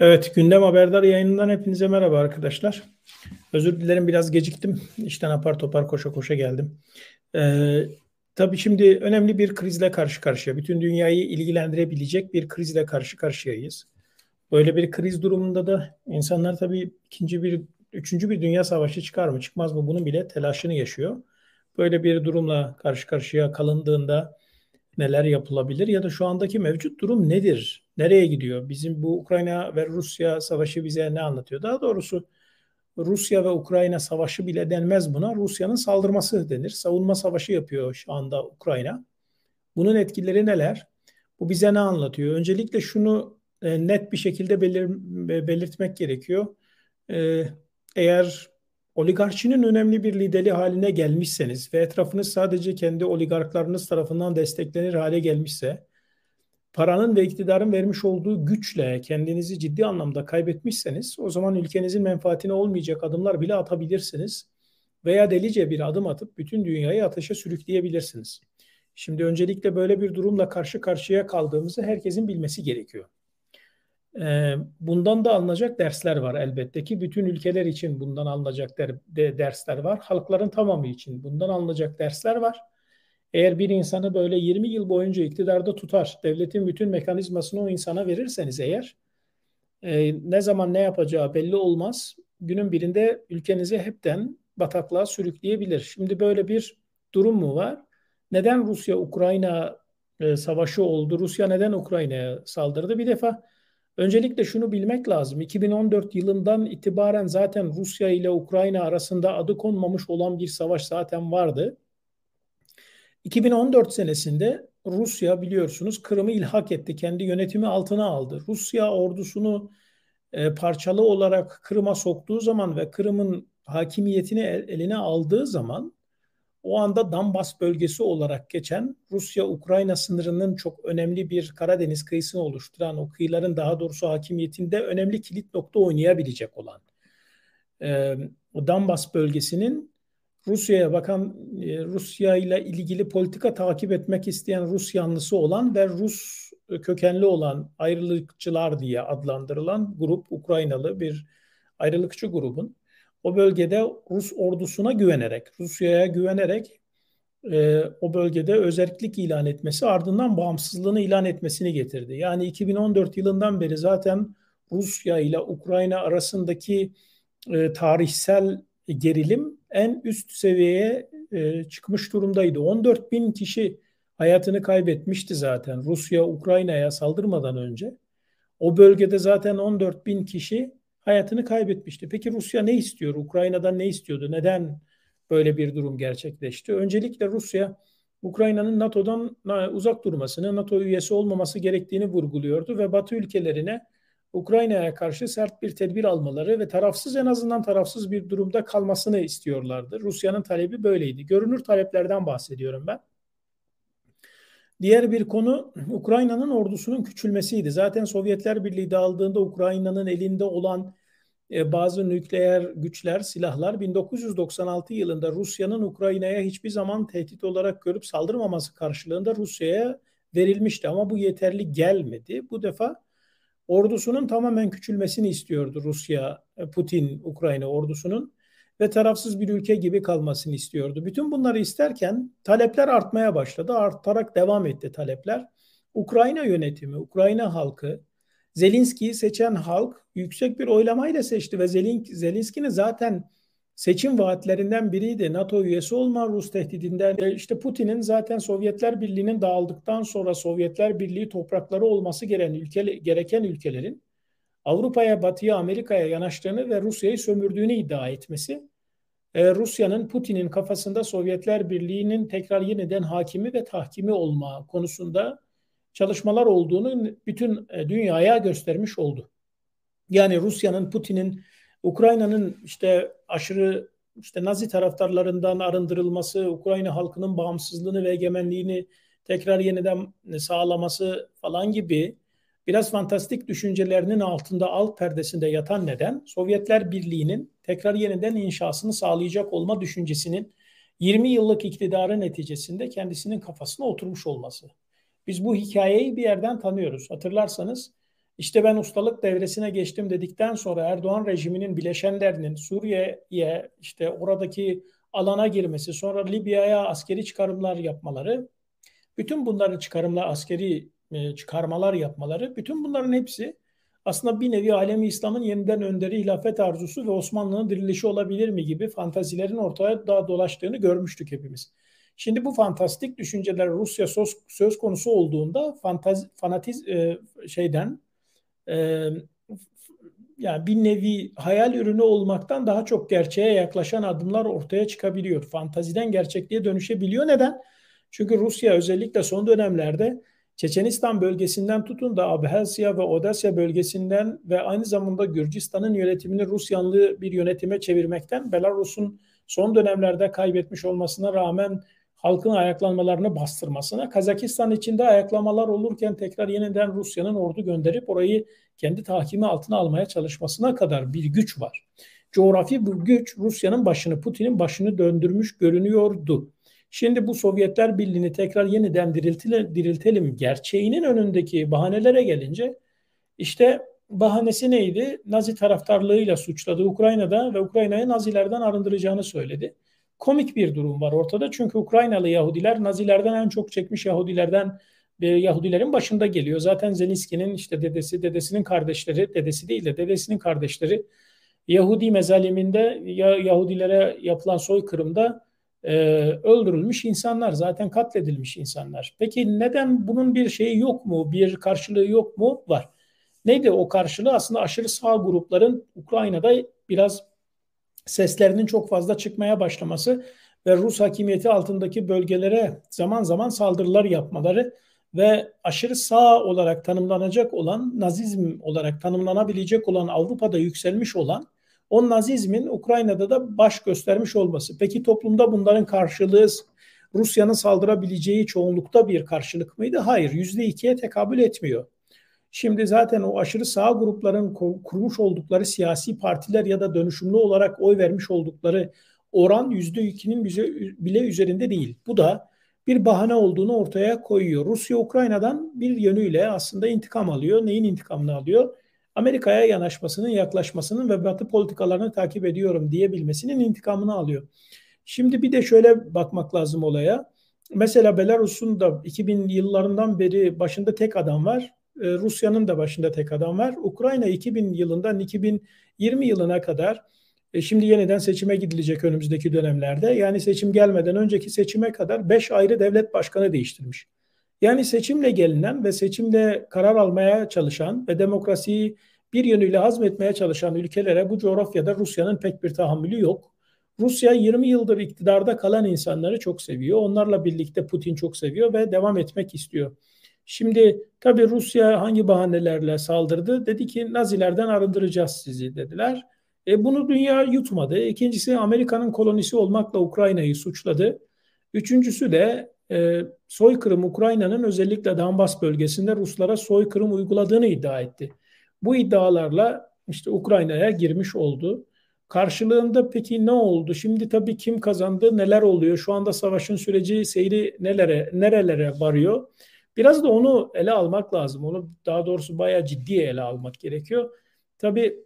Evet, Gündem Haberdar yayınından hepinize merhaba arkadaşlar. Özür dilerim biraz geciktim. İşten apar topar koşa koşa geldim. Ee, tabii şimdi önemli bir krizle karşı karşıya. Bütün dünyayı ilgilendirebilecek bir krizle karşı karşıyayız. Böyle bir kriz durumunda da insanlar tabii ikinci bir, üçüncü bir dünya savaşı çıkar mı çıkmaz mı bunun bile telaşını yaşıyor. Böyle bir durumla karşı karşıya kalındığında neler yapılabilir ya da şu andaki mevcut durum nedir? Nereye gidiyor? Bizim bu Ukrayna ve Rusya savaşı bize ne anlatıyor? Daha doğrusu Rusya ve Ukrayna savaşı bile denmez buna. Rusya'nın saldırması denir. Savunma savaşı yapıyor şu anda Ukrayna. Bunun etkileri neler? Bu bize ne anlatıyor? Öncelikle şunu e, net bir şekilde belir, belirtmek gerekiyor. E, eğer oligarşinin önemli bir lideri haline gelmişseniz ve etrafınız sadece kendi oligarklarınız tarafından desteklenir hale gelmişse, paranın ve iktidarın vermiş olduğu güçle kendinizi ciddi anlamda kaybetmişseniz, o zaman ülkenizin menfaatine olmayacak adımlar bile atabilirsiniz veya delice bir adım atıp bütün dünyayı ateşe sürükleyebilirsiniz. Şimdi öncelikle böyle bir durumla karşı karşıya kaldığımızı herkesin bilmesi gerekiyor. Ee, bundan da alınacak dersler var elbette ki. Bütün ülkeler için bundan alınacak der, de, dersler var. Halkların tamamı için bundan alınacak dersler var. Eğer bir insanı böyle 20 yıl boyunca iktidarda tutar, devletin bütün mekanizmasını o insana verirseniz eğer, e, ne zaman ne yapacağı belli olmaz. Günün birinde ülkenizi hepten bataklığa sürükleyebilir. Şimdi böyle bir durum mu var? Neden Rusya-Ukrayna e, savaşı oldu? Rusya neden Ukrayna'ya saldırdı? Bir defa Öncelikle şunu bilmek lazım. 2014 yılından itibaren zaten Rusya ile Ukrayna arasında adı konmamış olan bir savaş zaten vardı. 2014 senesinde Rusya biliyorsunuz Kırım'ı ilhak etti. Kendi yönetimi altına aldı. Rusya ordusunu e, parçalı olarak Kırım'a soktuğu zaman ve Kırım'ın hakimiyetini eline aldığı zaman o anda Donbas bölgesi olarak geçen Rusya-Ukrayna sınırının çok önemli bir Karadeniz kıyısını oluşturan o kıyıların daha doğrusu hakimiyetinde önemli kilit nokta oynayabilecek olan e, o Donbas bölgesinin Rusya'ya bakan e, Rusya ile ilgili politika takip etmek isteyen Rus yanlısı olan ve Rus kökenli olan ayrılıkçılar diye adlandırılan grup Ukraynalı bir ayrılıkçı grubun o bölgede Rus ordusuna güvenerek, Rusya'ya güvenerek e, o bölgede özellik ilan etmesi ardından bağımsızlığını ilan etmesini getirdi. Yani 2014 yılından beri zaten Rusya ile Ukrayna arasındaki e, tarihsel gerilim en üst seviyeye e, çıkmış durumdaydı. 14 bin kişi hayatını kaybetmişti zaten Rusya Ukrayna'ya saldırmadan önce. O bölgede zaten 14 bin kişi hayatını kaybetmişti. Peki Rusya ne istiyor? Ukrayna'dan ne istiyordu? Neden böyle bir durum gerçekleşti? Öncelikle Rusya Ukrayna'nın NATO'dan uzak durmasını, NATO üyesi olmaması gerektiğini vurguluyordu ve Batı ülkelerine Ukrayna'ya karşı sert bir tedbir almaları ve tarafsız en azından tarafsız bir durumda kalmasını istiyorlardı. Rusya'nın talebi böyleydi. Görünür taleplerden bahsediyorum ben. Diğer bir konu Ukrayna'nın ordusunun küçülmesiydi. Zaten Sovyetler Birliği dağıldığında Ukrayna'nın elinde olan e, bazı nükleer güçler, silahlar 1996 yılında Rusya'nın Ukrayna'ya hiçbir zaman tehdit olarak görüp saldırmaması karşılığında Rusya'ya verilmişti. Ama bu yeterli gelmedi. Bu defa ordusunun tamamen küçülmesini istiyordu Rusya, e, Putin, Ukrayna ordusunun ve tarafsız bir ülke gibi kalmasını istiyordu. Bütün bunları isterken talepler artmaya başladı. Artarak devam etti talepler. Ukrayna yönetimi, Ukrayna halkı, Zelinski'yi seçen halk yüksek bir oylamayla seçti ve Zelinski'nin zaten seçim vaatlerinden biriydi. NATO üyesi olma Rus tehdidinden. İşte Putin'in zaten Sovyetler Birliği'nin dağıldıktan sonra Sovyetler Birliği toprakları olması gereken, ülke, gereken ülkelerin Avrupa'ya, Batı'ya, Amerika'ya yanaştığını ve Rusya'yı sömürdüğünü iddia etmesi e, Rusya'nın Putin'in kafasında Sovyetler Birliği'nin tekrar yeniden hakimi ve tahkimi olma konusunda çalışmalar olduğunu bütün e, dünyaya göstermiş oldu. Yani Rusya'nın, Putin'in, Ukrayna'nın işte aşırı işte Nazi taraftarlarından arındırılması, Ukrayna halkının bağımsızlığını ve egemenliğini tekrar yeniden sağlaması falan gibi biraz fantastik düşüncelerinin altında alt perdesinde yatan neden Sovyetler Birliği'nin tekrar yeniden inşasını sağlayacak olma düşüncesinin 20 yıllık iktidarı neticesinde kendisinin kafasına oturmuş olması. Biz bu hikayeyi bir yerden tanıyoruz. Hatırlarsanız İşte ben ustalık devresine geçtim dedikten sonra Erdoğan rejiminin bileşenlerinin Suriye'ye işte oradaki alana girmesi, sonra Libya'ya askeri çıkarımlar yapmaları, bütün bunların çıkarımlar, askeri e, çıkarmalar yapmaları, bütün bunların hepsi aslında bir nevi alemi İslam'ın yeniden önderi hilafet arzusu ve Osmanlı'nın dirilişi olabilir mi gibi fantazilerin ortaya daha dolaştığını görmüştük hepimiz. Şimdi bu fantastik düşünceler Rusya söz, söz konusu olduğunda fantazi, fanatiz e, şeyden e, yani bir nevi hayal ürünü olmaktan daha çok gerçeğe yaklaşan adımlar ortaya çıkabiliyor. Fantaziden gerçekliğe dönüşebiliyor. Neden? Çünkü Rusya özellikle son dönemlerde Çeçenistan bölgesinden tutun da Abhazya ve Odasya bölgesinden ve aynı zamanda Gürcistan'ın yönetimini Rus yanlı bir yönetime çevirmekten Belarus'un son dönemlerde kaybetmiş olmasına rağmen halkın ayaklanmalarını bastırmasına, Kazakistan içinde ayaklamalar olurken tekrar yeniden Rusya'nın ordu gönderip orayı kendi tahkimi altına almaya çalışmasına kadar bir güç var. Coğrafi bu güç Rusya'nın başını, Putin'in başını döndürmüş görünüyordu. Şimdi bu Sovyetler Birliği'ni tekrar yeniden diriltelim, diriltelim gerçeğinin önündeki bahanelere gelince işte bahanesi neydi? Nazi taraftarlığıyla suçladı Ukrayna'da ve Ukrayna'yı Nazilerden arındıracağını söyledi. Komik bir durum var ortada çünkü Ukraynalı Yahudiler Nazilerden en çok çekmiş Yahudilerden Yahudilerin başında geliyor. Zaten Zelenski'nin işte dedesi, dedesinin kardeşleri, dedesi değil de dedesinin kardeşleri Yahudi mezaliminde Yahudilere yapılan soykırımda e, öldürülmüş insanlar, zaten katledilmiş insanlar. Peki neden bunun bir şeyi yok mu, bir karşılığı yok mu? Var. Neydi o karşılığı? Aslında aşırı sağ grupların Ukrayna'da biraz seslerinin çok fazla çıkmaya başlaması ve Rus hakimiyeti altındaki bölgelere zaman zaman saldırılar yapmaları ve aşırı sağ olarak tanımlanacak olan, nazizm olarak tanımlanabilecek olan Avrupa'da yükselmiş olan o nazizmin Ukrayna'da da baş göstermiş olması. Peki toplumda bunların karşılığı Rusya'nın saldırabileceği çoğunlukta bir karşılık mıydı? Hayır, yüzde ikiye tekabül etmiyor. Şimdi zaten o aşırı sağ grupların kurmuş oldukları siyasi partiler ya da dönüşümlü olarak oy vermiş oldukları oran yüzde ikinin bile üzerinde değil. Bu da bir bahane olduğunu ortaya koyuyor. Rusya Ukrayna'dan bir yönüyle aslında intikam alıyor. Neyin intikamını alıyor? Amerika'ya yanaşmasının, yaklaşmasının ve Batı politikalarını takip ediyorum diyebilmesinin intikamını alıyor. Şimdi bir de şöyle bakmak lazım olaya. Mesela Belarus'un da 2000 yıllarından beri başında tek adam var. Ee, Rusya'nın da başında tek adam var. Ukrayna 2000 yılından 2020 yılına kadar e, şimdi yeniden seçime gidilecek önümüzdeki dönemlerde. Yani seçim gelmeden önceki seçime kadar 5 ayrı devlet başkanı değiştirmiş. Yani seçimle gelinen ve seçimle karar almaya çalışan ve demokrasiyi bir yönüyle hazmetmeye çalışan ülkelere bu coğrafyada Rusya'nın pek bir tahammülü yok. Rusya 20 yıldır iktidarda kalan insanları çok seviyor. Onlarla birlikte Putin çok seviyor ve devam etmek istiyor. Şimdi tabii Rusya hangi bahanelerle saldırdı? Dedi ki Nazilerden arındıracağız sizi dediler. E, bunu dünya yutmadı. İkincisi Amerika'nın kolonisi olmakla Ukrayna'yı suçladı. Üçüncüsü de e, soykırım Ukrayna'nın özellikle Donbas bölgesinde Ruslara soykırım uyguladığını iddia etti. Bu iddialarla işte Ukrayna'ya girmiş oldu. Karşılığında peki ne oldu? Şimdi tabii kim kazandı, neler oluyor? Şu anda savaşın süreci seyri nelere, nerelere varıyor? Biraz da onu ele almak lazım. Onu daha doğrusu bayağı ciddi ele almak gerekiyor. Tabii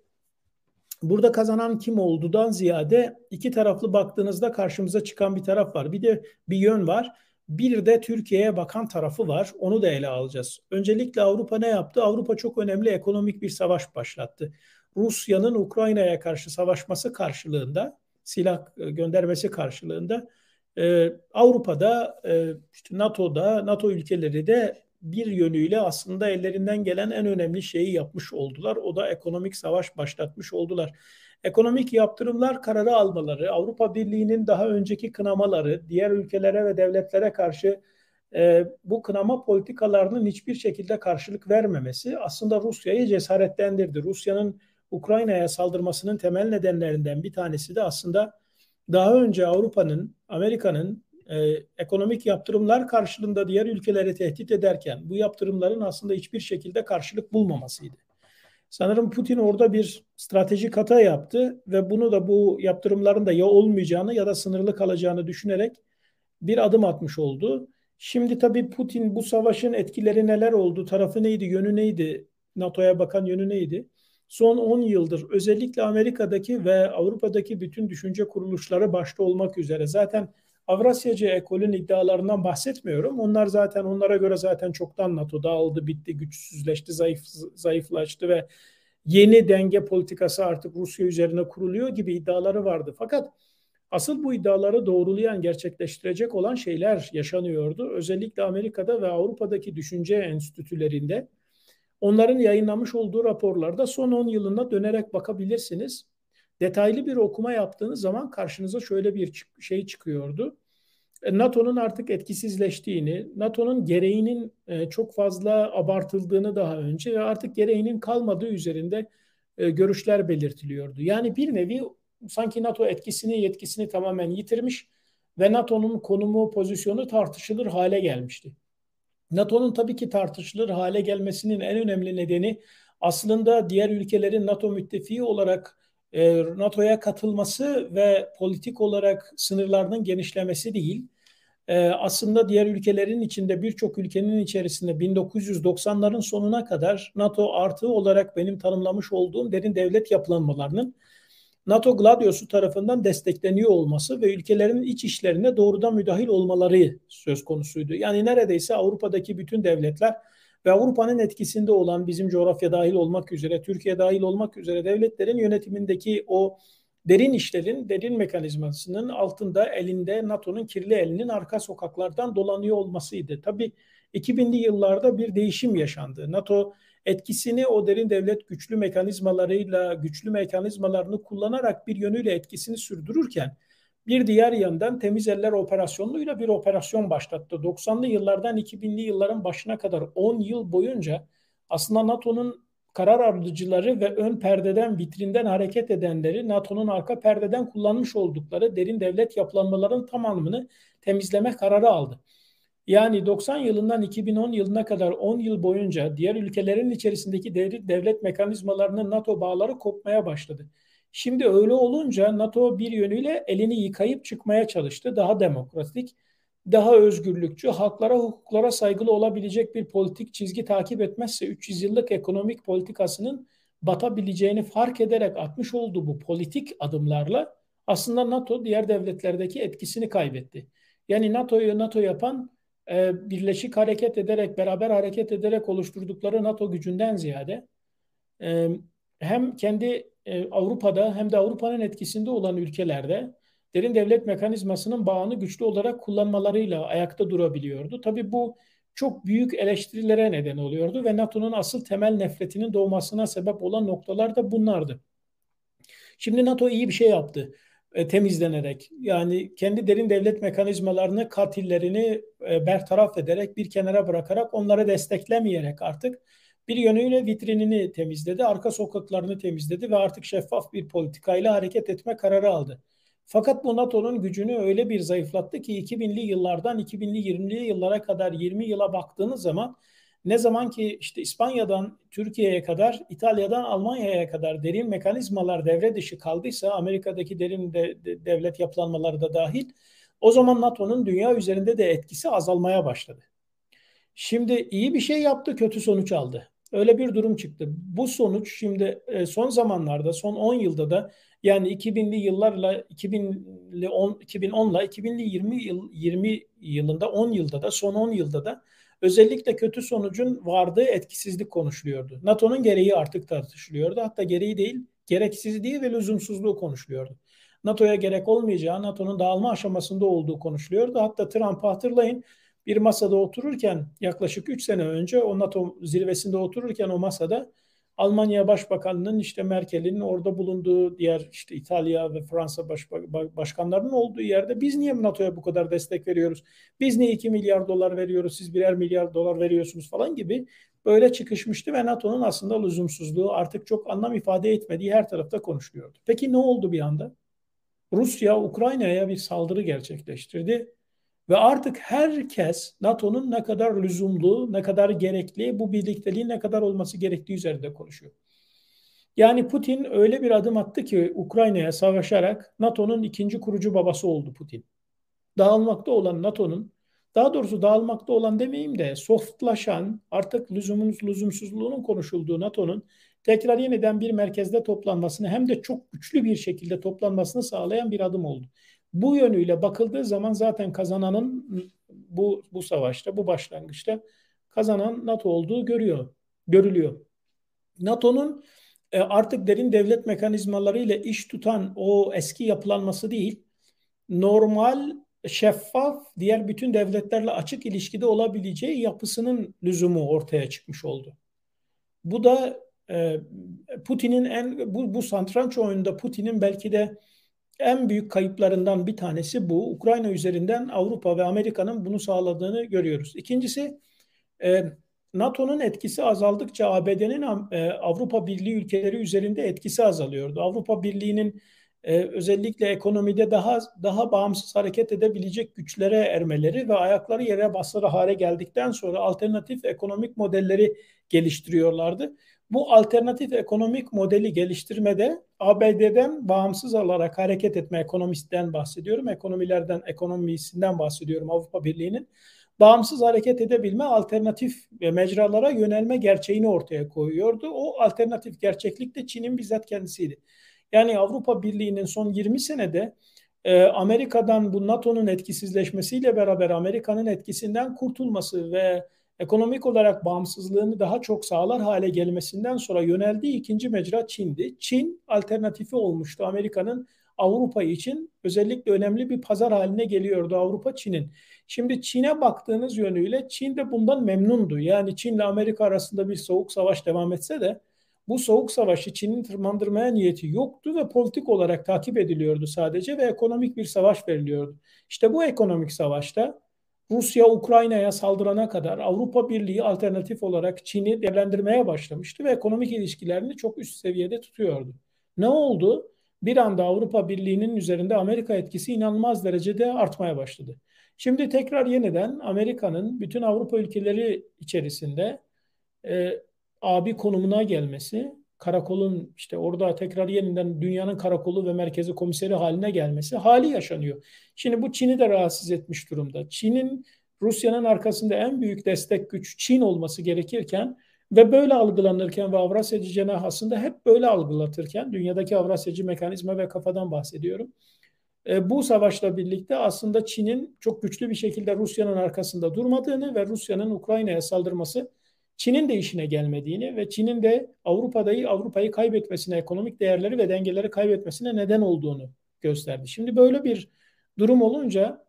burada kazanan kim olduğundan ziyade iki taraflı baktığınızda karşımıza çıkan bir taraf var. Bir de bir yön var. Bir de Türkiye'ye bakan tarafı var. Onu da ele alacağız. Öncelikle Avrupa ne yaptı? Avrupa çok önemli ekonomik bir savaş başlattı. Rusya'nın Ukrayna'ya karşı savaşması karşılığında, silah e, göndermesi karşılığında e, Avrupa'da, e, işte NATO'da, NATO ülkeleri de bir yönüyle aslında ellerinden gelen en önemli şeyi yapmış oldular. O da ekonomik savaş başlatmış oldular. Ekonomik yaptırımlar kararı almaları, Avrupa Birliği'nin daha önceki kınamaları, diğer ülkelere ve devletlere karşı e, bu kınama politikalarının hiçbir şekilde karşılık vermemesi aslında Rusya'yı cesaretlendirdi. Rusya'nın Ukrayna'ya saldırmasının temel nedenlerinden bir tanesi de aslında daha önce Avrupa'nın, Amerika'nın e, ekonomik yaptırımlar karşılığında diğer ülkeleri tehdit ederken bu yaptırımların aslında hiçbir şekilde karşılık bulmamasıydı. Sanırım Putin orada bir stratejik hata yaptı ve bunu da bu yaptırımların da ya olmayacağını ya da sınırlı kalacağını düşünerek bir adım atmış oldu. Şimdi tabii Putin bu savaşın etkileri neler oldu, tarafı neydi, yönü neydi NATO'ya bakan yönü neydi? Son 10 yıldır özellikle Amerika'daki ve Avrupa'daki bütün düşünce kuruluşları başta olmak üzere zaten Avrasyacı ekolün iddialarından bahsetmiyorum. Onlar zaten onlara göre zaten çoktan NATO dağıldı, bitti, güçsüzleşti, zayıf, zayıflaştı ve yeni denge politikası artık Rusya üzerine kuruluyor gibi iddiaları vardı. Fakat asıl bu iddiaları doğrulayan, gerçekleştirecek olan şeyler yaşanıyordu. Özellikle Amerika'da ve Avrupa'daki düşünce enstitülerinde onların yayınlamış olduğu raporlarda son 10 yılına dönerek bakabilirsiniz. Detaylı bir okuma yaptığınız zaman karşınıza şöyle bir şey çıkıyordu. E, NATO'nun artık etkisizleştiğini, NATO'nun gereğinin e, çok fazla abartıldığını daha önce ve artık gereğinin kalmadığı üzerinde e, görüşler belirtiliyordu. Yani bir nevi sanki NATO etkisini, yetkisini tamamen yitirmiş ve NATO'nun konumu, pozisyonu tartışılır hale gelmişti. NATO'nun tabii ki tartışılır hale gelmesinin en önemli nedeni aslında diğer ülkelerin NATO müttefiği olarak NATO'ya katılması ve politik olarak sınırlarının genişlemesi değil e, aslında diğer ülkelerin içinde birçok ülkenin içerisinde 1990'ların sonuna kadar NATO artı olarak benim tanımlamış olduğum derin devlet yapılanmalarının NATO Gladios'u tarafından destekleniyor olması ve ülkelerin iç işlerine doğrudan müdahil olmaları söz konusuydu. Yani neredeyse Avrupa'daki bütün devletler ve Avrupa'nın etkisinde olan bizim coğrafya dahil olmak üzere, Türkiye dahil olmak üzere devletlerin yönetimindeki o derin işlerin, derin mekanizmasının altında elinde NATO'nun kirli elinin arka sokaklardan dolanıyor olmasıydı. Tabii 2000'li yıllarda bir değişim yaşandı. NATO etkisini o derin devlet güçlü mekanizmalarıyla, güçlü mekanizmalarını kullanarak bir yönüyle etkisini sürdürürken bir diğer yandan temiz eller operasyonuyla bir operasyon başlattı. 90'lı yıllardan 2000'li yılların başına kadar 10 yıl boyunca aslında NATO'nun karar alıcıları ve ön perdeden, vitrinden hareket edenleri NATO'nun arka perdeden kullanmış oldukları derin devlet yapılanmaların tamamını temizleme kararı aldı. Yani 90 yılından 2010 yılına kadar 10 yıl boyunca diğer ülkelerin içerisindeki devlet mekanizmalarının NATO bağları kopmaya başladı. Şimdi öyle olunca NATO bir yönüyle elini yıkayıp çıkmaya çalıştı. Daha demokratik, daha özgürlükçü, halklara, hukuklara saygılı olabilecek bir politik çizgi takip etmezse 300 yıllık ekonomik politikasının batabileceğini fark ederek atmış olduğu bu politik adımlarla aslında NATO diğer devletlerdeki etkisini kaybetti. Yani NATO'yu NATO yapan e, birleşik hareket ederek, beraber hareket ederek oluşturdukları NATO gücünden ziyade e, hem kendi e, Avrupa'da hem de Avrupa'nın etkisinde olan ülkelerde derin devlet mekanizmasının bağını güçlü olarak kullanmalarıyla ayakta durabiliyordu. Tabii bu çok büyük eleştirilere neden oluyordu ve NATO'nun asıl temel nefretinin doğmasına sebep olan noktalar da bunlardı. Şimdi NATO iyi bir şey yaptı e, temizlenerek. Yani kendi derin devlet mekanizmalarını, katillerini e, bertaraf ederek, bir kenara bırakarak, onları desteklemeyerek artık bir yönüyle vitrinini temizledi, arka sokaklarını temizledi ve artık şeffaf bir politikayla hareket etme kararı aldı. Fakat bu NATO'nun gücünü öyle bir zayıflattı ki 2000'li yıllardan 2000'li 20'li yıllara kadar 20 yıla baktığınız zaman ne zaman ki işte İspanya'dan Türkiye'ye kadar, İtalya'dan Almanya'ya kadar derin mekanizmalar devre dışı kaldıysa, Amerika'daki derin de, de, devlet yapılanmaları da dahil, o zaman NATO'nun dünya üzerinde de etkisi azalmaya başladı. Şimdi iyi bir şey yaptı, kötü sonuç aldı. Öyle bir durum çıktı. Bu sonuç şimdi e, son zamanlarda, son 10 yılda da yani 2000'li yıllarla 2000'li 10 2010'la 2000'li 20 yıl 20 yılında 10 yılda da son 10 yılda da özellikle kötü sonucun vardığı etkisizlik konuşuluyordu. NATO'nun gereği artık tartışılıyordu. Hatta gereği değil, gereksizliği ve lüzumsuzluğu konuşuluyordu. NATO'ya gerek olmayacağı, NATO'nun dağılma aşamasında olduğu konuşuluyordu. Hatta Trump'ı hatırlayın bir masada otururken yaklaşık 3 sene önce o NATO zirvesinde otururken o masada Almanya Başbakanı'nın işte Merkel'in orada bulunduğu diğer işte İtalya ve Fransa baş, başkanlarının olduğu yerde biz niye NATO'ya bu kadar destek veriyoruz? Biz niye 2 milyar dolar veriyoruz? Siz birer milyar dolar veriyorsunuz falan gibi böyle çıkışmıştı ve NATO'nun aslında lüzumsuzluğu artık çok anlam ifade etmediği her tarafta konuşuluyordu. Peki ne oldu bir anda? Rusya Ukrayna'ya bir saldırı gerçekleştirdi ve artık herkes NATO'nun ne kadar lüzumlu, ne kadar gerekli, bu birlikteliğin ne kadar olması gerektiği üzerinde konuşuyor. Yani Putin öyle bir adım attı ki Ukrayna'ya savaşarak NATO'nun ikinci kurucu babası oldu Putin. Dağılmakta olan NATO'nun daha doğrusu dağılmakta olan demeyeyim de softlaşan artık lüzumun lüzumsuzluğunun konuşulduğu NATO'nun tekrar yeniden bir merkezde toplanmasını hem de çok güçlü bir şekilde toplanmasını sağlayan bir adım oldu. Bu yönüyle bakıldığı zaman zaten kazananın bu bu savaşta, bu başlangıçta kazanan NATO olduğu görüyor, görülüyor. NATO'nun e, artık derin devlet mekanizmaları ile iş tutan o eski yapılanması değil, normal, şeffaf, diğer bütün devletlerle açık ilişkide olabileceği yapısının lüzumu ortaya çıkmış oldu. Bu da e, Putin'in en bu, bu santranç oyununda Putin'in belki de en büyük kayıplarından bir tanesi bu. Ukrayna üzerinden Avrupa ve Amerika'nın bunu sağladığını görüyoruz. İkincisi e, NATO'nun etkisi azaldıkça ABD'nin e, Avrupa Birliği ülkeleri üzerinde etkisi azalıyordu. Avrupa Birliği'nin e, özellikle ekonomide daha daha bağımsız hareket edebilecek güçlere ermeleri ve ayakları yere basar hale geldikten sonra alternatif ekonomik modelleri geliştiriyorlardı. Bu alternatif ekonomik modeli geliştirmede ABD'den bağımsız olarak hareket etme ekonomistten bahsediyorum. Ekonomilerden, ekonomisinden bahsediyorum Avrupa Birliği'nin. Bağımsız hareket edebilme, alternatif mecralara yönelme gerçeğini ortaya koyuyordu. O alternatif gerçeklik de Çin'in bizzat kendisiydi. Yani Avrupa Birliği'nin son 20 senede e, Amerika'dan bu NATO'nun etkisizleşmesiyle beraber Amerika'nın etkisinden kurtulması ve ekonomik olarak bağımsızlığını daha çok sağlar hale gelmesinden sonra yöneldiği ikinci mecra Çin'di. Çin alternatifi olmuştu Amerika'nın Avrupa için özellikle önemli bir pazar haline geliyordu Avrupa Çin'in. Şimdi Çin'e baktığınız yönüyle Çin de bundan memnundu. Yani Çin ile Amerika arasında bir soğuk savaş devam etse de bu soğuk savaşı Çin'in tırmandırmaya niyeti yoktu ve politik olarak takip ediliyordu sadece ve ekonomik bir savaş veriliyordu. İşte bu ekonomik savaşta Rusya Ukrayna'ya saldırana kadar Avrupa Birliği alternatif olarak Çin'i değerlendirmeye başlamıştı ve ekonomik ilişkilerini çok üst seviyede tutuyordu. Ne oldu? Bir anda Avrupa Birliği'nin üzerinde Amerika etkisi inanılmaz derecede artmaya başladı. Şimdi tekrar yeniden Amerika'nın bütün Avrupa ülkeleri içerisinde e, abi konumuna gelmesi karakolun işte orada tekrar yeniden dünyanın karakolu ve merkezi komiseri haline gelmesi hali yaşanıyor. Şimdi bu Çin'i de rahatsız etmiş durumda. Çin'in Rusya'nın arkasında en büyük destek güç Çin olması gerekirken ve böyle algılanırken ve Avrasyacı cenah aslında hep böyle algılatırken dünyadaki Avrasyacı mekanizma ve kafadan bahsediyorum. E, bu savaşla birlikte aslında Çin'in çok güçlü bir şekilde Rusya'nın arkasında durmadığını ve Rusya'nın Ukrayna'ya saldırması Çin'in de işine gelmediğini ve Çin'in de Avrupa'dayı Avrupa'yı kaybetmesine, ekonomik değerleri ve dengeleri kaybetmesine neden olduğunu gösterdi. Şimdi böyle bir durum olunca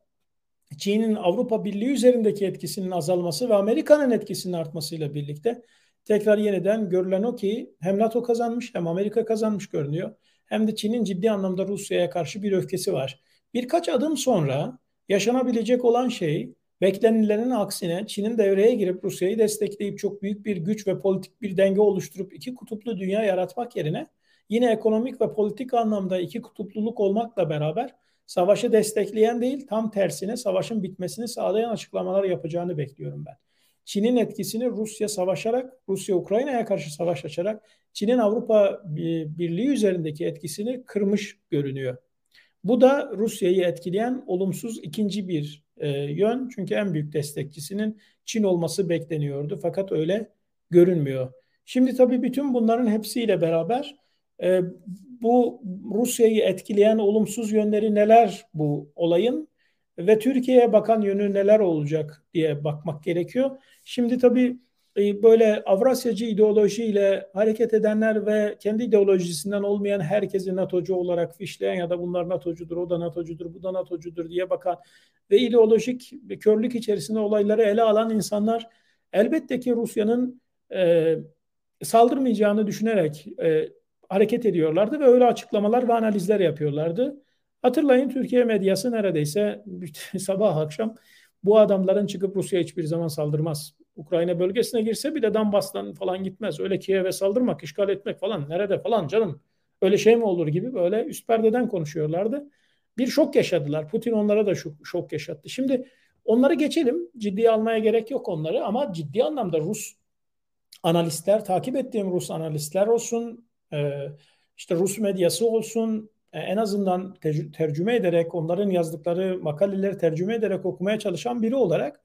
Çin'in Avrupa Birliği üzerindeki etkisinin azalması ve Amerika'nın etkisinin artmasıyla birlikte tekrar yeniden görülen o ki hem NATO kazanmış hem Amerika kazanmış görünüyor. Hem de Çin'in ciddi anlamda Rusya'ya karşı bir öfkesi var. Birkaç adım sonra yaşanabilecek olan şey Beklenilenin aksine Çin'in devreye girip Rusya'yı destekleyip çok büyük bir güç ve politik bir denge oluşturup iki kutuplu dünya yaratmak yerine yine ekonomik ve politik anlamda iki kutupluluk olmakla beraber savaşı destekleyen değil tam tersine savaşın bitmesini sağlayan açıklamalar yapacağını bekliyorum ben. Çin'in etkisini Rusya savaşarak, Rusya Ukrayna'ya karşı savaş açarak Çin'in Avrupa Birliği üzerindeki etkisini kırmış görünüyor. Bu da Rusya'yı etkileyen olumsuz ikinci bir e, yön. Çünkü en büyük destekçisinin Çin olması bekleniyordu. Fakat öyle görünmüyor. Şimdi tabii bütün bunların hepsiyle beraber e, bu Rusya'yı etkileyen olumsuz yönleri neler bu olayın ve Türkiye'ye bakan yönü neler olacak diye bakmak gerekiyor. Şimdi tabii böyle Avrasyacı ideolojiyle hareket edenler ve kendi ideolojisinden olmayan herkesi NATO'cu olarak fişleyen ya da bunlar NATO'cudur, o da NATO'cudur, bu da NATO'cudur diye bakan ve ideolojik bir körlük içerisinde olayları ele alan insanlar elbette ki Rusya'nın e, saldırmayacağını düşünerek e, hareket ediyorlardı ve öyle açıklamalar ve analizler yapıyorlardı. Hatırlayın Türkiye medyası neredeyse sabah akşam bu adamların çıkıp Rusya hiçbir zaman saldırmaz. Ukrayna bölgesine girse bir de Donbass'tan falan gitmez. Öyle Kiev'e saldırmak, işgal etmek falan nerede falan canım. Öyle şey mi olur gibi böyle üst perdeden konuşuyorlardı. Bir şok yaşadılar. Putin onlara da şok, şok yaşattı. Şimdi onları geçelim. Ciddiye almaya gerek yok onları ama ciddi anlamda Rus analistler, takip ettiğim Rus analistler olsun, e, işte Rus medyası olsun, e, en azından tercüme ederek, onların yazdıkları makaleleri tercüme ederek okumaya çalışan biri olarak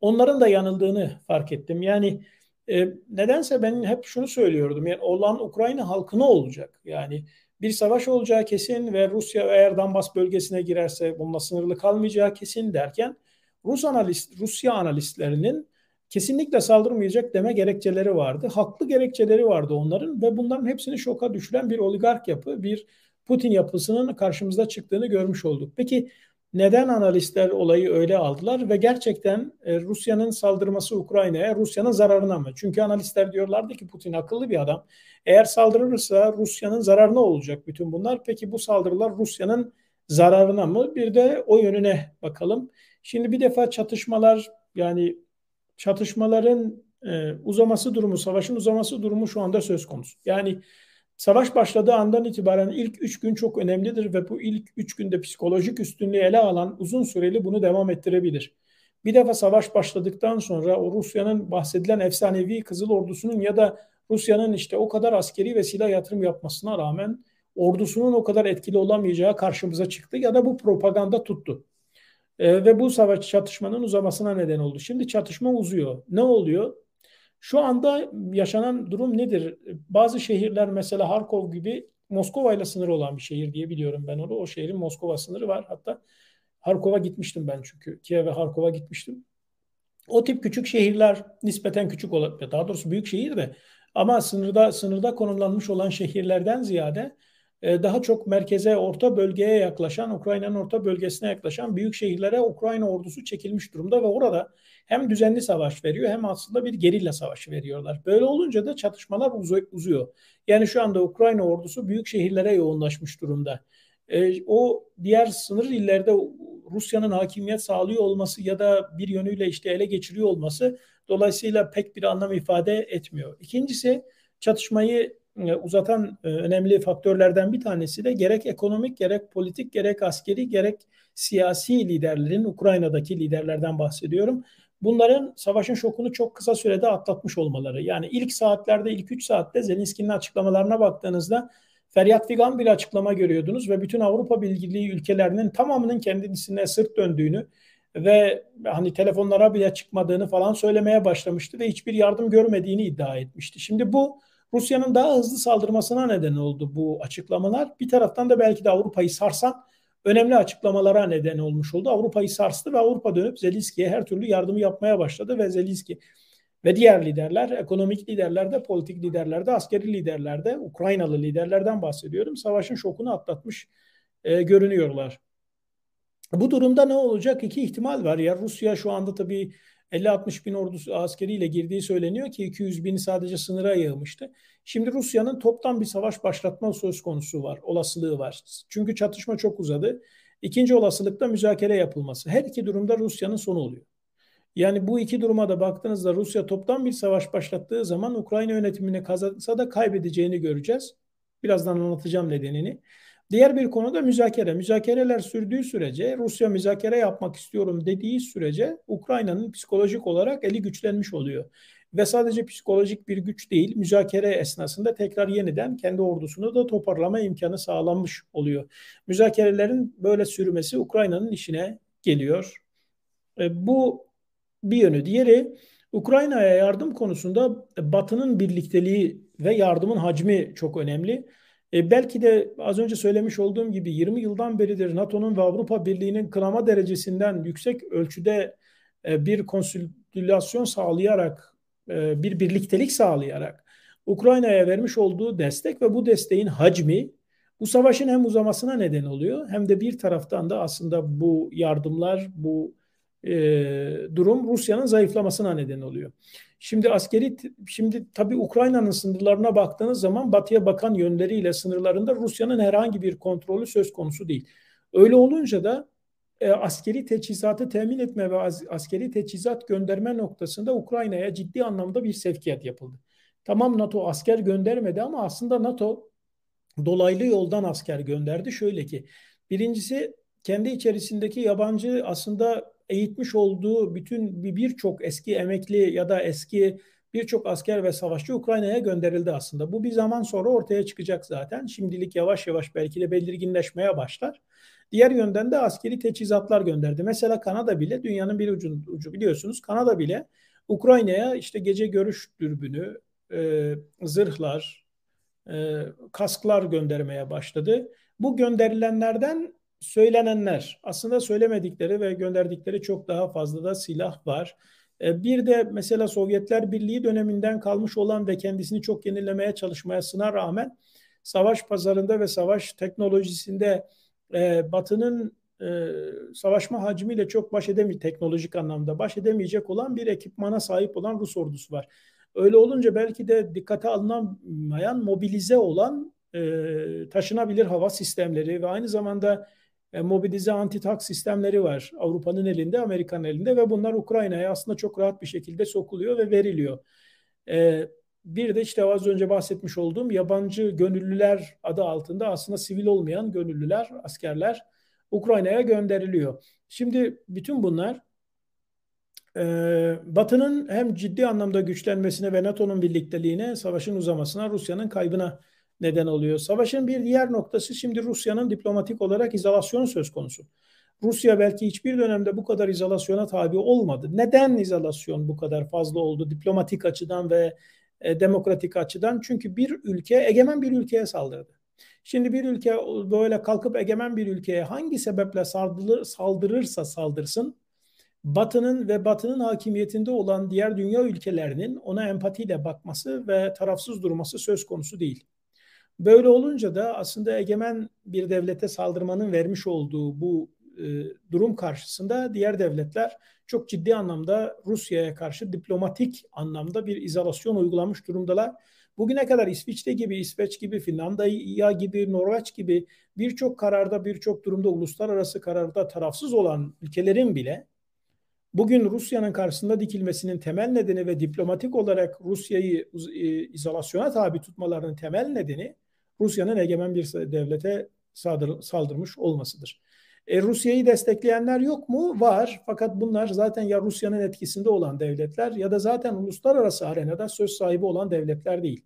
onların da yanıldığını fark ettim. Yani e, nedense ben hep şunu söylüyordum. Yani olan Ukrayna halkı ne olacak? Yani bir savaş olacağı kesin ve Rusya eğer Donbas bölgesine girerse bununla sınırlı kalmayacağı kesin derken Rus analist, Rusya analistlerinin kesinlikle saldırmayacak deme gerekçeleri vardı. Haklı gerekçeleri vardı onların ve bunların hepsini şoka düşüren bir oligark yapı, bir Putin yapısının karşımıza çıktığını görmüş olduk. Peki neden analistler olayı öyle aldılar ve gerçekten e, Rusya'nın saldırması Ukrayna'ya Rusya'nın zararına mı? Çünkü analistler diyorlardı ki Putin akıllı bir adam. Eğer saldırırsa Rusya'nın zararına olacak bütün bunlar. Peki bu saldırılar Rusya'nın zararına mı? Bir de o yönüne bakalım. Şimdi bir defa çatışmalar yani çatışmaların e, uzaması durumu, savaşın uzaması durumu şu anda söz konusu. Yani Savaş başladığı andan itibaren ilk üç gün çok önemlidir ve bu ilk üç günde psikolojik üstünlüğü ele alan uzun süreli bunu devam ettirebilir. Bir defa savaş başladıktan sonra o Rusya'nın bahsedilen efsanevi Kızıl Ordusu'nun ya da Rusya'nın işte o kadar askeri ve silah yatırım yapmasına rağmen ordusunun o kadar etkili olamayacağı karşımıza çıktı ya da bu propaganda tuttu. E, ve bu savaş çatışmanın uzamasına neden oldu. Şimdi çatışma uzuyor. Ne oluyor? Şu anda yaşanan durum nedir? Bazı şehirler mesela Harkov gibi Moskova ile sınırı olan bir şehir diye biliyorum ben onu. O şehrin Moskova sınırı var. Hatta Harkov'a gitmiştim ben çünkü. Kiev ve Harkov'a gitmiştim. O tip küçük şehirler nispeten küçük olan, daha doğrusu büyük şehir de ama sınırda sınırda konumlanmış olan şehirlerden ziyade e, daha çok merkeze, orta bölgeye yaklaşan, Ukrayna'nın orta bölgesine yaklaşan büyük şehirlere Ukrayna ordusu çekilmiş durumda ve orada hem düzenli savaş veriyor hem aslında bir gerilla savaşı veriyorlar. Böyle olunca da çatışmalar uzuyor. Yani şu anda Ukrayna ordusu büyük şehirlere yoğunlaşmış durumda. E, o diğer sınır illerde Rusya'nın hakimiyet sağlıyor olması ya da bir yönüyle işte ele geçiriyor olması dolayısıyla pek bir anlam ifade etmiyor. İkincisi çatışmayı e, uzatan e, önemli faktörlerden bir tanesi de gerek ekonomik gerek politik gerek askeri gerek siyasi liderlerin Ukrayna'daki liderlerden bahsediyorum. Bunların savaşın şokunu çok kısa sürede atlatmış olmaları. Yani ilk saatlerde ilk 3 saatte Zelenski'nin açıklamalarına baktığınızda feryat figan bir açıklama görüyordunuz ve bütün Avrupa Birliği ülkelerinin tamamının kendisine sırt döndüğünü ve hani telefonlara bile çıkmadığını falan söylemeye başlamıştı ve hiçbir yardım görmediğini iddia etmişti. Şimdi bu Rusya'nın daha hızlı saldırmasına neden oldu bu açıklamalar. Bir taraftan da belki de Avrupa'yı sarsan önemli açıklamalara neden olmuş oldu. Avrupa'yı sarstı ve Avrupa dönüp Zelenski'ye her türlü yardımı yapmaya başladı ve Zelenski ve diğer liderler, ekonomik liderler de, politik liderler de, askeri liderler de, Ukraynalı liderlerden bahsediyorum. Savaşın şokunu atlatmış e, görünüyorlar. Bu durumda ne olacak? İki ihtimal var. Ya Rusya şu anda tabii 50-60 bin ordusu askeriyle girdiği söyleniyor ki 200 bini sadece sınıra yığmıştı. Şimdi Rusya'nın toptan bir savaş başlatma söz konusu var, olasılığı var. Çünkü çatışma çok uzadı. İkinci olasılıkta müzakere yapılması. Her iki durumda Rusya'nın sonu oluyor. Yani bu iki duruma da baktığınızda Rusya toptan bir savaş başlattığı zaman Ukrayna yönetimini kazansa da kaybedeceğini göreceğiz. Birazdan anlatacağım nedenini. Diğer bir konuda müzakere. Müzakereler sürdüğü sürece Rusya müzakere yapmak istiyorum dediği sürece Ukrayna'nın psikolojik olarak eli güçlenmiş oluyor. Ve sadece psikolojik bir güç değil, müzakere esnasında tekrar yeniden kendi ordusunu da toparlama imkanı sağlanmış oluyor. Müzakerelerin böyle sürmesi Ukrayna'nın işine geliyor. E, bu bir yönü. Diğeri Ukrayna'ya yardım konusunda Batı'nın birlikteliği ve yardımın hacmi çok önemli. E, belki de az önce söylemiş olduğum gibi 20 yıldan beridir NATO'nun ve Avrupa Birliği'nin kınama derecesinden yüksek ölçüde e, bir konsültasyon sağlayarak, e, bir birliktelik sağlayarak Ukrayna'ya vermiş olduğu destek ve bu desteğin hacmi bu savaşın hem uzamasına neden oluyor hem de bir taraftan da aslında bu yardımlar, bu e, durum Rusya'nın zayıflamasına neden oluyor. Şimdi askeri şimdi tabii Ukrayna'nın sınırlarına baktığınız zaman batıya bakan yönleriyle sınırlarında Rusya'nın herhangi bir kontrolü söz konusu değil. Öyle olunca da e, askeri teçhizatı temin etme ve as, askeri teçhizat gönderme noktasında Ukrayna'ya ciddi anlamda bir sevkiyat yapıldı. Tamam NATO asker göndermedi ama aslında NATO dolaylı yoldan asker gönderdi. Şöyle ki birincisi kendi içerisindeki yabancı aslında eğitmiş olduğu bütün birçok eski emekli ya da eski birçok asker ve savaşçı Ukrayna'ya gönderildi aslında. Bu bir zaman sonra ortaya çıkacak zaten. Şimdilik yavaş yavaş belki de belirginleşmeye başlar. Diğer yönden de askeri teçhizatlar gönderdi. Mesela Kanada bile dünyanın bir ucu, ucu biliyorsunuz. Kanada bile Ukrayna'ya işte gece görüş dürbünü, e, zırhlar, e, kasklar göndermeye başladı. Bu gönderilenlerden söylenenler aslında söylemedikleri ve gönderdikleri çok daha fazla da silah var. E, bir de mesela Sovyetler Birliği döneminden kalmış olan ve kendisini çok yenilemeye çalışmayasına rağmen savaş pazarında ve savaş teknolojisinde e, Batı'nın e, savaşma hacmiyle çok baş edemeyecek teknolojik anlamda baş edemeyecek olan bir ekipmana sahip olan Rus ordusu var. Öyle olunca belki de dikkate alınamayan mobilize olan e, taşınabilir hava sistemleri ve aynı zamanda e, mobilize anti-tank sistemleri var Avrupa'nın elinde, Amerika'nın elinde ve bunlar Ukrayna'ya aslında çok rahat bir şekilde sokuluyor ve veriliyor. E, bir de işte az önce bahsetmiş olduğum yabancı gönüllüler adı altında aslında sivil olmayan gönüllüler, askerler Ukrayna'ya gönderiliyor. Şimdi bütün bunlar e, Batı'nın hem ciddi anlamda güçlenmesine ve NATO'nun birlikteliğine, savaşın uzamasına, Rusya'nın kaybına neden oluyor. Savaşın bir diğer noktası şimdi Rusya'nın diplomatik olarak izolasyonu söz konusu. Rusya belki hiçbir dönemde bu kadar izolasyona tabi olmadı. Neden izolasyon bu kadar fazla oldu diplomatik açıdan ve e, demokratik açıdan? Çünkü bir ülke egemen bir ülkeye saldırdı. Şimdi bir ülke böyle kalkıp egemen bir ülkeye hangi sebeple saldırır, saldırırsa saldırsın Batı'nın ve Batı'nın hakimiyetinde olan diğer dünya ülkelerinin ona empatiyle bakması ve tarafsız durması söz konusu değil. Böyle olunca da aslında egemen bir devlete saldırmanın vermiş olduğu bu durum karşısında diğer devletler çok ciddi anlamda Rusya'ya karşı diplomatik anlamda bir izolasyon uygulamış durumdalar. Bugüne kadar İsviçre gibi, İsveç gibi, Finlandiya gibi, Norveç gibi birçok kararda, birçok durumda uluslararası kararda tarafsız olan ülkelerin bile bugün Rusya'nın karşısında dikilmesinin temel nedeni ve diplomatik olarak Rusya'yı e, izolasyona tabi tutmalarının temel nedeni Rusya'nın egemen bir devlete saldır, saldırmış olmasıdır. E, Rusya'yı destekleyenler yok mu? Var. Fakat bunlar zaten ya Rusya'nın etkisinde olan devletler ya da zaten uluslararası arenada söz sahibi olan devletler değil.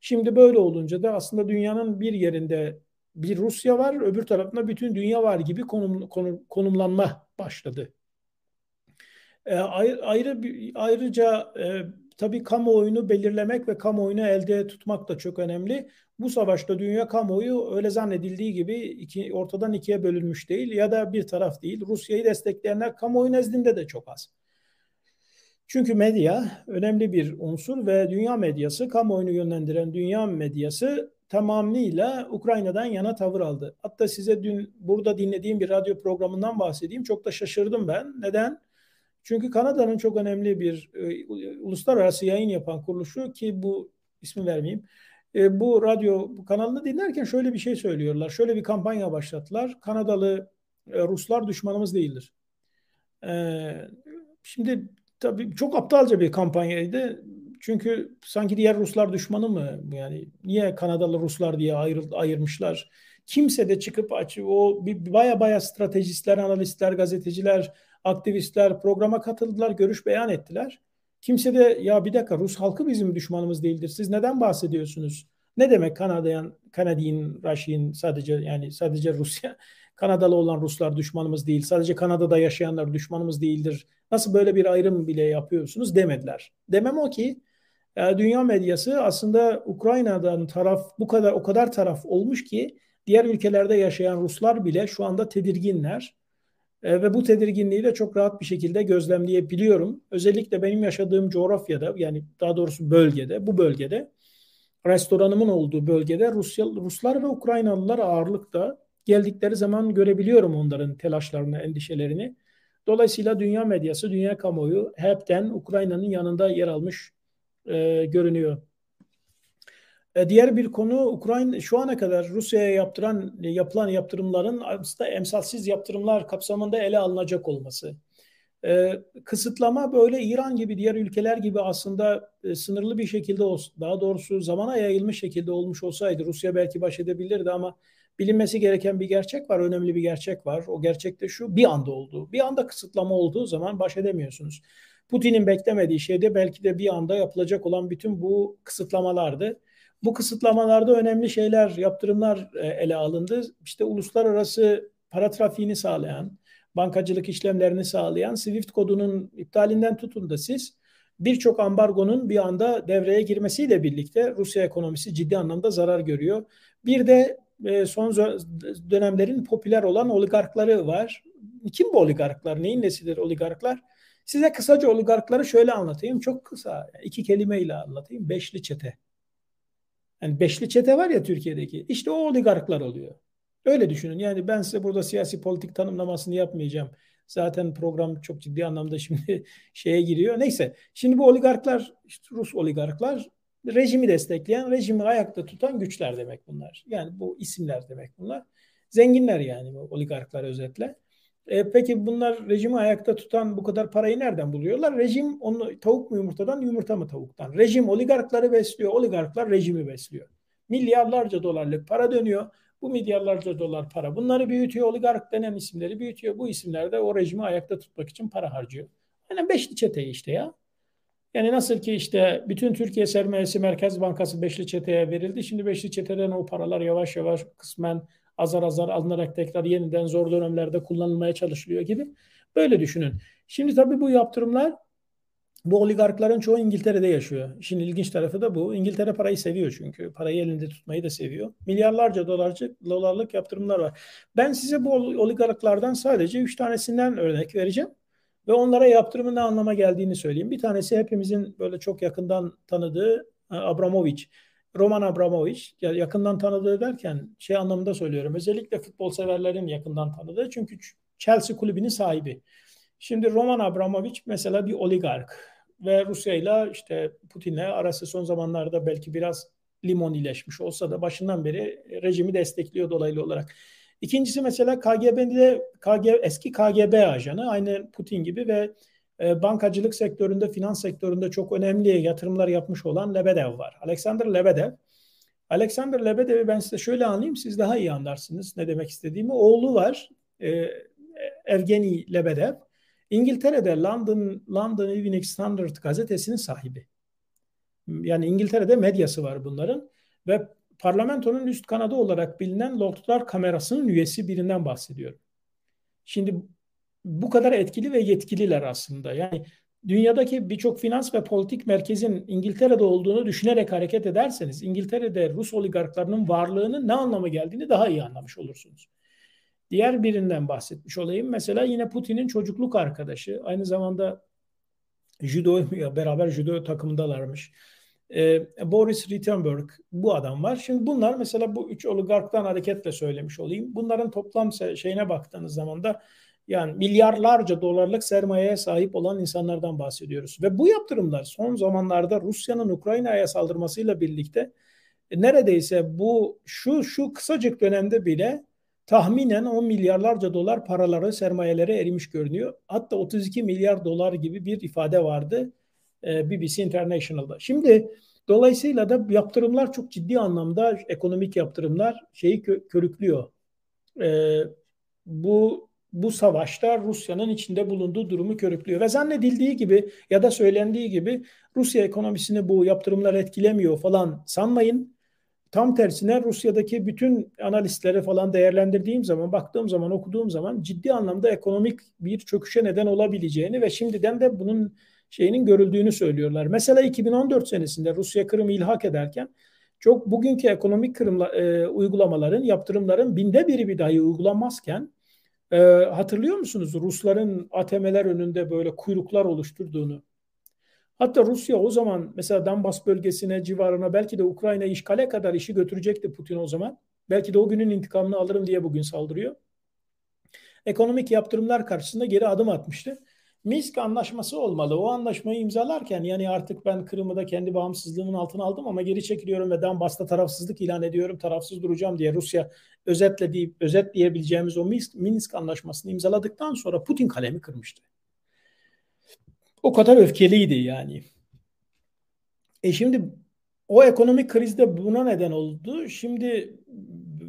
Şimdi böyle olunca da aslında dünyanın bir yerinde bir Rusya var, öbür tarafında bütün dünya var gibi konum, konum, konumlanma başladı. E, ayrı, ayrı ayrıca e, tabii kamuoyunu belirlemek ve kamuoyunu elde tutmak da çok önemli. Bu savaşta dünya kamuoyu öyle zannedildiği gibi iki, ortadan ikiye bölünmüş değil ya da bir taraf değil. Rusya'yı destekleyenler kamuoyu nezdinde de çok az. Çünkü medya önemli bir unsur ve dünya medyası, kamuoyunu yönlendiren dünya medyası tamamıyla Ukrayna'dan yana tavır aldı. Hatta size dün burada dinlediğim bir radyo programından bahsedeyim. Çok da şaşırdım ben. Neden? Çünkü Kanada'nın çok önemli bir e, uluslararası yayın yapan kuruluşu ki bu ismi vermeyeyim. E, bu radyo bu kanalını dinlerken şöyle bir şey söylüyorlar. Şöyle bir kampanya başlattılar. Kanadalı e, Ruslar düşmanımız değildir. E, şimdi tabii çok aptalca bir kampanyaydı. Çünkü sanki diğer Ruslar düşmanı mı? Yani niye Kanadalı Ruslar diye ayrı, ayırmışlar? Kimse de çıkıp açı o baya baya stratejistler, analistler, gazeteciler aktivistler programa katıldılar, görüş beyan ettiler. Kimse de ya bir dakika Rus halkı bizim düşmanımız değildir. Siz neden bahsediyorsunuz? Ne demek Kanadayan, Kanadin, Russian sadece yani sadece Rusya, Kanadalı olan Ruslar düşmanımız değil. Sadece Kanada'da yaşayanlar düşmanımız değildir. Nasıl böyle bir ayrım bile yapıyorsunuz demediler. Demem o ki e, dünya medyası aslında Ukrayna'dan taraf bu kadar o kadar taraf olmuş ki diğer ülkelerde yaşayan Ruslar bile şu anda tedirginler. E, ve bu tedirginliği de çok rahat bir şekilde gözlemleyebiliyorum. Özellikle benim yaşadığım coğrafyada yani daha doğrusu bölgede, bu bölgede restoranımın olduğu bölgede Rusya, Ruslar ve Ukraynalılar ağırlıkta geldikleri zaman görebiliyorum onların telaşlarını, endişelerini. Dolayısıyla dünya medyası, dünya kamuoyu hepten Ukrayna'nın yanında yer almış e, görünüyor. E, diğer bir konu Ukrayna şu ana kadar Rusya'ya yaptıran yapılan yaptırımların aslında emsalsiz yaptırımlar kapsamında ele alınacak olması. Ee, kısıtlama böyle İran gibi diğer ülkeler gibi aslında e, sınırlı bir şekilde olsun, daha doğrusu zamana yayılmış şekilde olmuş olsaydı Rusya belki baş edebilirdi ama bilinmesi gereken bir gerçek var, önemli bir gerçek var. O gerçek de şu bir anda oldu. Bir anda kısıtlama olduğu zaman baş edemiyorsunuz. Putin'in beklemediği şey de belki de bir anda yapılacak olan bütün bu kısıtlamalardı. Bu kısıtlamalarda önemli şeyler, yaptırımlar e, ele alındı. İşte uluslararası para trafiğini sağlayan, bankacılık işlemlerini sağlayan SWIFT kodunun iptalinden tutun da siz birçok ambargonun bir anda devreye girmesiyle birlikte Rusya ekonomisi ciddi anlamda zarar görüyor. Bir de e, son dönemlerin popüler olan oligarkları var. Kim bu oligarklar? Neyin nesidir oligarklar? Size kısaca oligarkları şöyle anlatayım. Çok kısa. iki kelimeyle anlatayım. Beşli çete. Yani beşli çete var ya Türkiye'deki. İşte o oligarklar oluyor. Öyle düşünün. Yani ben size burada siyasi politik tanımlamasını yapmayacağım. Zaten program çok ciddi anlamda şimdi şeye giriyor. Neyse. Şimdi bu oligarklar, işte Rus oligarklar rejimi destekleyen, rejimi ayakta tutan güçler demek bunlar. Yani bu isimler demek bunlar. Zenginler yani bu oligarklar özetle. E, peki bunlar rejimi ayakta tutan bu kadar parayı nereden buluyorlar? Rejim onu tavuk mu yumurtadan, yumurta mı tavuktan? Rejim oligarkları besliyor, oligarklar rejimi besliyor. Milyarlarca dolarlık para dönüyor. Bu milyarlarca dolar para. Bunları büyütüyor, oligark denen isimleri büyütüyor. Bu isimler de o rejimi ayakta tutmak için para harcıyor. Yani beşli çete işte ya. Yani nasıl ki işte bütün Türkiye sermayesi Merkez Bankası beşli çeteye verildi. Şimdi beşli çeteden o paralar yavaş yavaş kısmen azar azar alınarak tekrar yeniden zor dönemlerde kullanılmaya çalışılıyor gibi. Böyle düşünün. Şimdi tabii bu yaptırımlar bu oligarkların çoğu İngiltere'de yaşıyor. İşin ilginç tarafı da bu. İngiltere parayı seviyor çünkü. Parayı elinde tutmayı da seviyor. Milyarlarca dolarcı, dolarlık yaptırımlar var. Ben size bu oligarklardan sadece 3 tanesinden örnek vereceğim. Ve onlara yaptırımın ne anlama geldiğini söyleyeyim. Bir tanesi hepimizin böyle çok yakından tanıdığı e, Abramovich. Roman Abramovich yakından tanıdığı derken şey anlamında söylüyorum. Özellikle futbol severlerin yakından tanıdığı. Çünkü Chelsea kulübünün sahibi. Şimdi Roman Abramovich mesela bir oligark ve Rusya ile işte Putin'le arası son zamanlarda belki biraz limon ileşmiş olsa da başından beri rejimi destekliyor dolaylı olarak. İkincisi mesela KGB'de KG, eski KGB ajanı aynı Putin gibi ve bankacılık sektöründe, finans sektöründe çok önemli yatırımlar yapmış olan Lebedev var. Alexander Lebedev. Alexander Lebedev'i ben size şöyle anlayayım, siz daha iyi anlarsınız ne demek istediğimi. Oğlu var, e, Evgeni Lebedev. İngiltere'de London, London Evening Standard gazetesinin sahibi. Yani İngiltere'de medyası var bunların ve parlamentonun üst kanadı olarak bilinen Lordlar Kamerası'nın üyesi birinden bahsediyorum. Şimdi bu kadar etkili ve yetkililer aslında. Yani dünyadaki birçok finans ve politik merkezin İngiltere'de olduğunu düşünerek hareket ederseniz İngiltere'de Rus oligarklarının varlığının ne anlamı geldiğini daha iyi anlamış olursunuz. Diğer birinden bahsetmiş olayım. Mesela yine Putin'in çocukluk arkadaşı. Aynı zamanda judo beraber judo takımındalarmış. Ee, Boris Rittenberg bu adam var. Şimdi bunlar mesela bu üç oligarktan hareketle söylemiş olayım. Bunların toplam şeyine baktığınız zaman da yani milyarlarca dolarlık sermayeye sahip olan insanlardan bahsediyoruz. Ve bu yaptırımlar son zamanlarda Rusya'nın Ukrayna'ya saldırmasıyla birlikte e, neredeyse bu şu şu kısacık dönemde bile tahminen 10 milyarlarca dolar paraları sermayelere erimiş görünüyor. Hatta 32 milyar dolar gibi bir ifade vardı e, BBC International'da. Şimdi dolayısıyla da yaptırımlar çok ciddi anlamda ekonomik yaptırımlar şeyi körüklüyor. E, bu bu savaşta Rusya'nın içinde bulunduğu durumu körüklüyor. Ve zannedildiği gibi ya da söylendiği gibi Rusya ekonomisini bu yaptırımlar etkilemiyor falan sanmayın. Tam tersine Rusya'daki bütün analistleri falan değerlendirdiğim zaman, baktığım zaman, okuduğum zaman ciddi anlamda ekonomik bir çöküşe neden olabileceğini ve şimdiden de bunun şeyinin görüldüğünü söylüyorlar. Mesela 2014 senesinde Rusya Kırım'ı ilhak ederken çok bugünkü ekonomik kırımla, e, uygulamaların, yaptırımların binde biri bir dahi uygulanmazken e, hatırlıyor musunuz Rusların ATM'ler önünde böyle kuyruklar oluşturduğunu? Hatta Rusya o zaman mesela Donbas bölgesine civarına belki de Ukrayna işgale kadar işi götürecekti Putin o zaman. Belki de o günün intikamını alırım diye bugün saldırıyor. Ekonomik yaptırımlar karşısında geri adım atmıştı. Minsk anlaşması olmalı. O anlaşmayı imzalarken yani artık ben Kırım'ı da kendi bağımsızlığımın altına aldım ama geri çekiliyorum ve Donbas'ta tarafsızlık ilan ediyorum, tarafsız duracağım diye Rusya özetlediği, özetleyebileceğimiz o Minsk, Minsk anlaşmasını imzaladıktan sonra Putin kalemi kırmıştı. O kadar öfkeliydi yani. E şimdi o ekonomik krizde buna neden oldu. Şimdi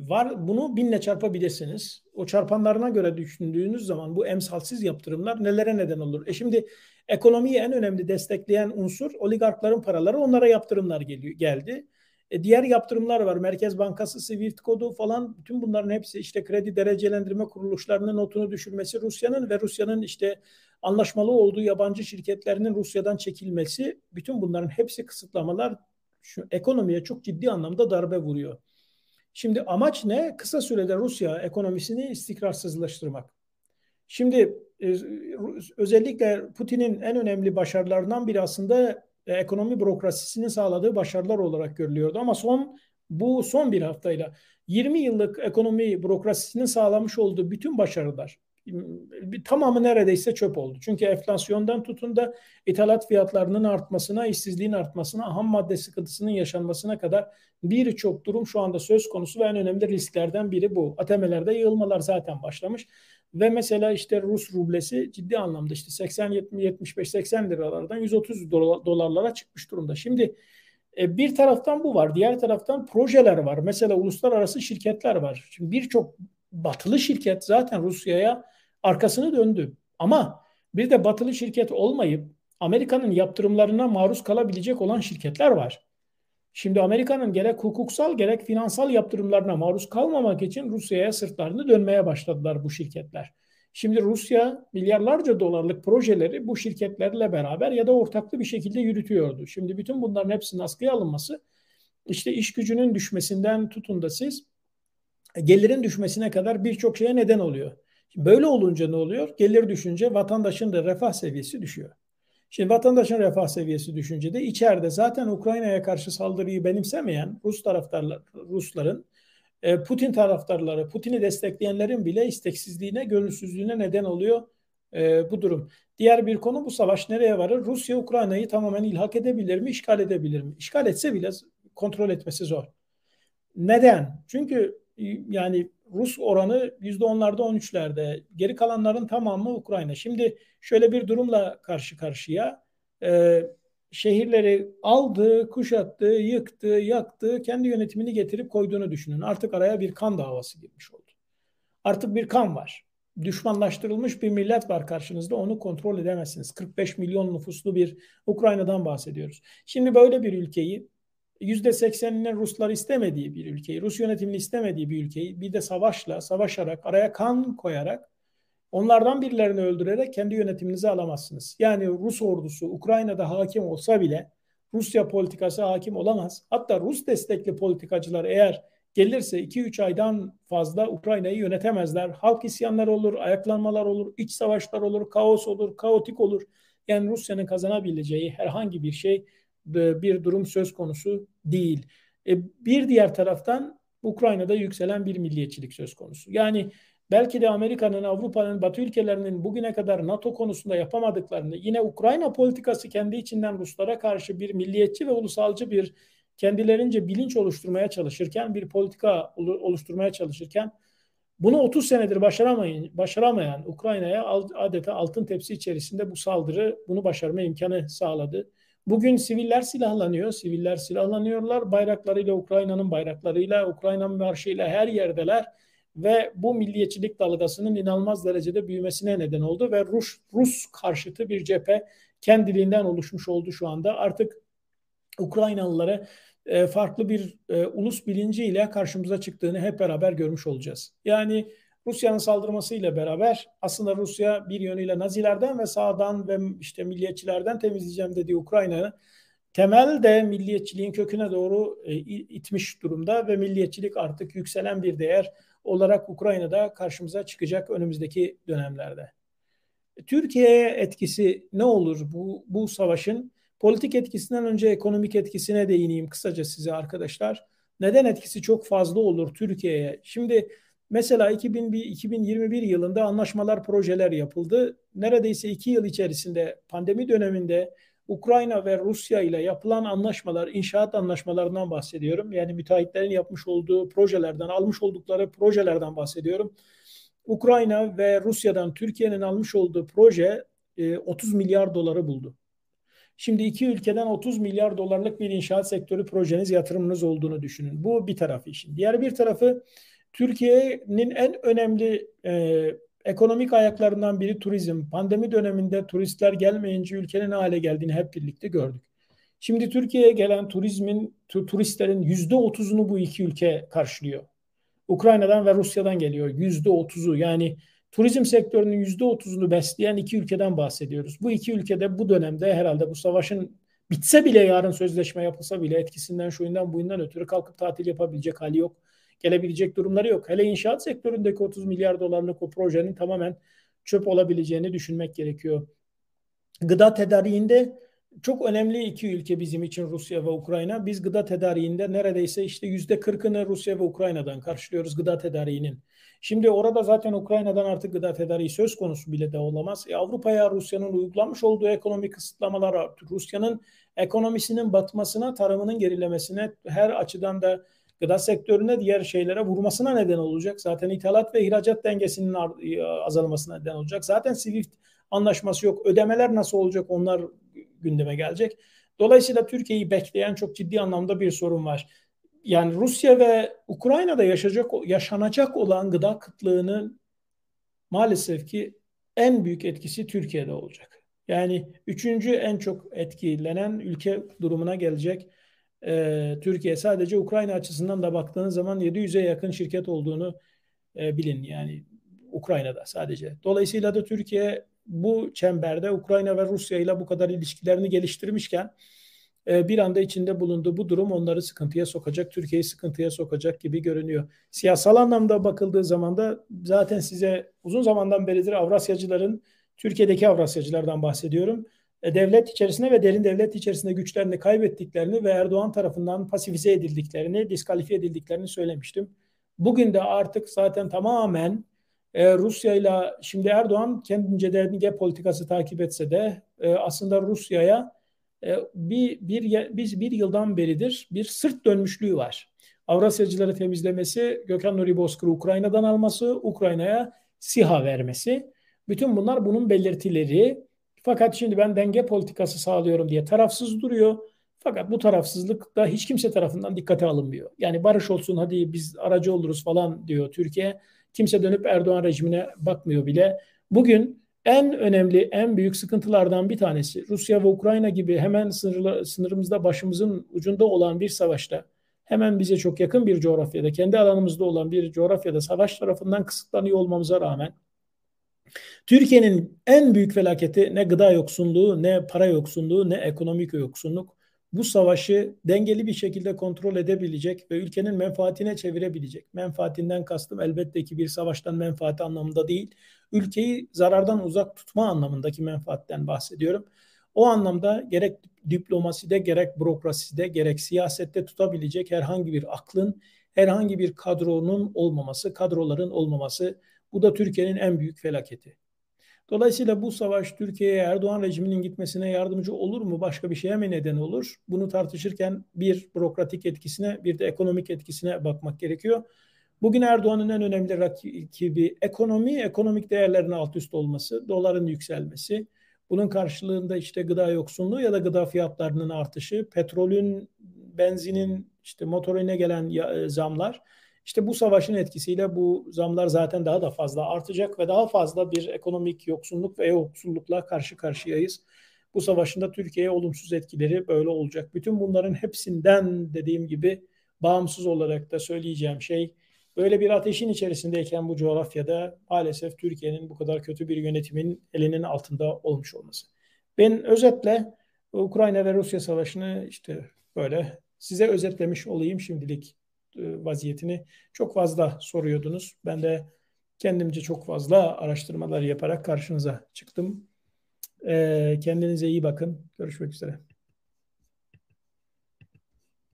var bunu binle çarpabilirsiniz. O çarpanlarına göre düşündüğünüz zaman bu emsalsiz yaptırımlar nelere neden olur? E şimdi ekonomiyi en önemli destekleyen unsur oligarkların paraları onlara yaptırımlar geliyor, geldi. E diğer yaptırımlar var. Merkez Bankası, Swift kodu falan bütün bunların hepsi işte kredi derecelendirme kuruluşlarının notunu düşürmesi Rusya'nın ve Rusya'nın işte anlaşmalı olduğu yabancı şirketlerinin Rusya'dan çekilmesi bütün bunların hepsi kısıtlamalar şu ekonomiye çok ciddi anlamda darbe vuruyor. Şimdi amaç ne? Kısa sürede Rusya ekonomisini istikrarsızlaştırmak. Şimdi e, özellikle Putin'in en önemli başarılarından biri aslında e, ekonomi bürokrasisinin sağladığı başarılar olarak görülüyordu. Ama son bu son bir haftayla 20 yıllık ekonomi bürokrasisinin sağlamış olduğu bütün başarılar tamamı neredeyse çöp oldu. Çünkü enflasyondan tutun da ithalat fiyatlarının artmasına, işsizliğin artmasına, ham madde sıkıntısının yaşanmasına kadar birçok durum şu anda söz konusu ve en önemli risklerden biri bu. ATM'lerde yığılmalar zaten başlamış. Ve mesela işte Rus rublesi ciddi anlamda işte 80 70 75 80 liralardan 130 dolarlara çıkmış durumda. Şimdi e, bir taraftan bu var. Diğer taraftan projeler var. Mesela uluslararası şirketler var. Şimdi birçok batılı şirket zaten Rusya'ya arkasını döndü. Ama bir de batılı şirket olmayıp Amerika'nın yaptırımlarına maruz kalabilecek olan şirketler var. Şimdi Amerika'nın gerek hukuksal gerek finansal yaptırımlarına maruz kalmamak için Rusya'ya sırtlarını dönmeye başladılar bu şirketler. Şimdi Rusya milyarlarca dolarlık projeleri bu şirketlerle beraber ya da ortaklı bir şekilde yürütüyordu. Şimdi bütün bunların hepsinin askıya alınması işte iş gücünün düşmesinden tutun da siz gelirin düşmesine kadar birçok şeye neden oluyor. Böyle olunca ne oluyor? Gelir düşünce vatandaşın da refah seviyesi düşüyor. Şimdi vatandaşın refah seviyesi düşünce de içeride zaten Ukrayna'ya karşı saldırıyı benimsemeyen Rus taraftarlar, Rusların, e, Putin taraftarları, Putin'i destekleyenlerin bile isteksizliğine, gönülsüzlüğüne neden oluyor e, bu durum. Diğer bir konu bu savaş nereye varır? Rusya Ukrayna'yı tamamen ilhak edebilir mi, işgal edebilir mi? İşgal etse bile kontrol etmesi zor. Neden? Çünkü yani Rus oranı %10'larda 13'lerde. Geri kalanların tamamı Ukrayna. Şimdi şöyle bir durumla karşı karşıya. Ee, şehirleri aldı, kuşattı, yıktı, yaktı, kendi yönetimini getirip koyduğunu düşünün. Artık araya bir kan davası girmiş oldu. Artık bir kan var. Düşmanlaştırılmış bir millet var karşınızda. Onu kontrol edemezsiniz. 45 milyon nüfuslu bir Ukrayna'dan bahsediyoruz. Şimdi böyle bir ülkeyi %80'inin Ruslar istemediği bir ülkeyi, Rus yönetimini istemediği bir ülkeyi bir de savaşla, savaşarak, araya kan koyarak onlardan birilerini öldürerek kendi yönetiminizi alamazsınız. Yani Rus ordusu Ukrayna'da hakim olsa bile Rusya politikası hakim olamaz. Hatta Rus destekli politikacılar eğer gelirse 2-3 aydan fazla Ukrayna'yı yönetemezler. Halk isyanları olur, ayaklanmalar olur, iç savaşlar olur, kaos olur, kaotik olur. Yani Rusya'nın kazanabileceği herhangi bir şey bir durum söz konusu değil. E, bir diğer taraftan Ukrayna'da yükselen bir milliyetçilik söz konusu. Yani belki de Amerika'nın, Avrupa'nın, Batı ülkelerinin bugüne kadar NATO konusunda yapamadıklarını yine Ukrayna politikası kendi içinden Ruslara karşı bir milliyetçi ve ulusalcı bir kendilerince bilinç oluşturmaya çalışırken, bir politika oluşturmaya çalışırken bunu 30 senedir başaramayın, başaramayan Ukrayna'ya adeta altın tepsi içerisinde bu saldırı bunu başarma imkanı sağladı. Bugün siviller silahlanıyor. Siviller silahlanıyorlar. Bayraklarıyla Ukrayna'nın bayraklarıyla, Ukrayna'nın marşıyla her yerdeler ve bu milliyetçilik dalgasının inanılmaz derecede büyümesine neden oldu ve Rus Rus karşıtı bir cephe kendiliğinden oluşmuş oldu şu anda. Artık Ukraynalıları e, farklı bir e, ulus bilinciyle karşımıza çıktığını hep beraber görmüş olacağız. Yani Rusya'nın saldırmasıyla beraber aslında Rusya bir yönüyle Nazilerden ve sağdan ve işte milliyetçilerden temizleyeceğim dediği Ukrayna'yı temel de milliyetçiliğin köküne doğru e, itmiş durumda ve milliyetçilik artık yükselen bir değer olarak Ukrayna'da karşımıza çıkacak önümüzdeki dönemlerde. Türkiye'ye etkisi ne olur bu, bu savaşın? Politik etkisinden önce ekonomik etkisine değineyim kısaca size arkadaşlar. Neden etkisi çok fazla olur Türkiye'ye? Şimdi Mesela 2001, 2021 yılında anlaşmalar, projeler yapıldı. Neredeyse iki yıl içerisinde pandemi döneminde Ukrayna ve Rusya ile yapılan anlaşmalar, inşaat anlaşmalarından bahsediyorum. Yani müteahhitlerin yapmış olduğu projelerden, almış oldukları projelerden bahsediyorum. Ukrayna ve Rusya'dan Türkiye'nin almış olduğu proje 30 e, milyar doları buldu. Şimdi iki ülkeden 30 milyar dolarlık bir inşaat sektörü projeniz, yatırımınız olduğunu düşünün. Bu bir tarafı işin. Diğer bir tarafı Türkiye'nin en önemli e, ekonomik ayaklarından biri turizm. Pandemi döneminde turistler gelmeyince ülkenin ne hale geldiğini hep birlikte gördük. Şimdi Türkiye'ye gelen turizmin, turistlerin yüzde otuzunu bu iki ülke karşılıyor. Ukrayna'dan ve Rusya'dan geliyor. Yüzde otuzu yani turizm sektörünün yüzde otuzunu besleyen iki ülkeden bahsediyoruz. Bu iki ülkede bu dönemde herhalde bu savaşın bitse bile yarın sözleşme yapılsa bile etkisinden şuyundan buyundan ötürü kalkıp tatil yapabilecek hali yok. Gelebilecek durumları yok. Hele inşaat sektöründeki 30 milyar dolarlık o projenin tamamen çöp olabileceğini düşünmek gerekiyor. Gıda tedariğinde çok önemli iki ülke bizim için Rusya ve Ukrayna. Biz gıda tedariğinde neredeyse işte yüzde kırkını Rusya ve Ukrayna'dan karşılıyoruz gıda tedariğinin. Şimdi orada zaten Ukrayna'dan artık gıda tedariği söz konusu bile de olamaz. E, Avrupa'ya Rusya'nın uygulamış olduğu ekonomik kısıtlamalar Rusya'nın ekonomisinin batmasına, tarımının gerilemesine her açıdan da gıda sektörüne diğer şeylere vurmasına neden olacak. Zaten ithalat ve ihracat dengesinin e, azalmasına neden olacak. Zaten Swift anlaşması yok. Ödemeler nasıl olacak onlar gündeme gelecek. Dolayısıyla Türkiye'yi bekleyen çok ciddi anlamda bir sorun var. Yani Rusya ve Ukrayna'da yaşayacak yaşanacak olan gıda kıtlığının maalesef ki en büyük etkisi Türkiye'de olacak. Yani üçüncü en çok etkilenen ülke durumuna gelecek. Ee, Türkiye sadece Ukrayna açısından da baktığınız zaman 700'e yakın şirket olduğunu e, bilin. Yani Ukrayna'da sadece. Dolayısıyla da Türkiye bu çemberde Ukrayna ve Rusya ile bu kadar ilişkilerini geliştirmişken e, bir anda içinde bulunduğu bu durum onları sıkıntıya sokacak, Türkiye'yi sıkıntıya sokacak gibi görünüyor. Siyasal anlamda bakıldığı zaman da zaten size uzun zamandan beridir Avrasyacıların, Türkiye'deki Avrasyacılardan bahsediyorum. E, devlet içerisinde ve derin devlet içerisinde güçlerini kaybettiklerini ve Erdoğan tarafından pasifize edildiklerini, diskalifiye edildiklerini söylemiştim. Bugün de artık zaten tamamen e, Rusya ile şimdi Erdoğan kendince denge politikası takip etse de e, aslında Rusya'ya e, bir, bir, biz bir yıldan beridir bir sırt dönmüşlüğü var. Avrasyacıları temizlemesi, Gökhan Nuri Bozkır'ı Ukrayna'dan alması, Ukrayna'ya SİHA vermesi. Bütün bunlar bunun belirtileri. Fakat şimdi ben denge politikası sağlıyorum diye tarafsız duruyor. Fakat bu tarafsızlık da hiç kimse tarafından dikkate alınmıyor. Yani barış olsun hadi biz aracı oluruz falan diyor Türkiye. Kimse dönüp Erdoğan rejimine bakmıyor bile. Bugün en önemli, en büyük sıkıntılardan bir tanesi Rusya ve Ukrayna gibi hemen sınırla, sınırımızda başımızın ucunda olan bir savaşta hemen bize çok yakın bir coğrafyada, kendi alanımızda olan bir coğrafyada savaş tarafından kısıtlanıyor olmamıza rağmen Türkiye'nin en büyük felaketi ne gıda yoksunluğu, ne para yoksunluğu, ne ekonomik yoksunluk bu savaşı dengeli bir şekilde kontrol edebilecek ve ülkenin menfaatine çevirebilecek. Menfaatinden kastım elbette ki bir savaştan menfaati anlamında değil, ülkeyi zarardan uzak tutma anlamındaki menfaatten bahsediyorum. O anlamda gerek diplomaside gerek bürokraside gerek siyasette tutabilecek herhangi bir aklın, herhangi bir kadronun olmaması, kadroların olmaması bu da Türkiye'nin en büyük felaketi. Dolayısıyla bu savaş Türkiye'ye Erdoğan rejiminin gitmesine yardımcı olur mu? Başka bir şeye mi neden olur? Bunu tartışırken bir bürokratik etkisine bir de ekonomik etkisine bakmak gerekiyor. Bugün Erdoğan'ın en önemli rakibi ekonomi, ekonomik değerlerin alt üst olması, doların yükselmesi. Bunun karşılığında işte gıda yoksunluğu ya da gıda fiyatlarının artışı, petrolün, benzinin, işte motorine gelen zamlar işte bu savaşın etkisiyle bu zamlar zaten daha da fazla artacak ve daha fazla bir ekonomik yoksunluk ve yoksullukla karşı karşıyayız. Bu savaşın da Türkiye'ye olumsuz etkileri böyle olacak. Bütün bunların hepsinden dediğim gibi bağımsız olarak da söyleyeceğim şey böyle bir ateşin içerisindeyken bu coğrafyada maalesef Türkiye'nin bu kadar kötü bir yönetimin elinin altında olmuş olması. Ben özetle Ukrayna ve Rusya savaşını işte böyle size özetlemiş olayım şimdilik. E, vaziyetini çok fazla soruyordunuz. Ben de kendimce çok fazla araştırmalar yaparak karşınıza çıktım. E, kendinize iyi bakın. Görüşmek üzere.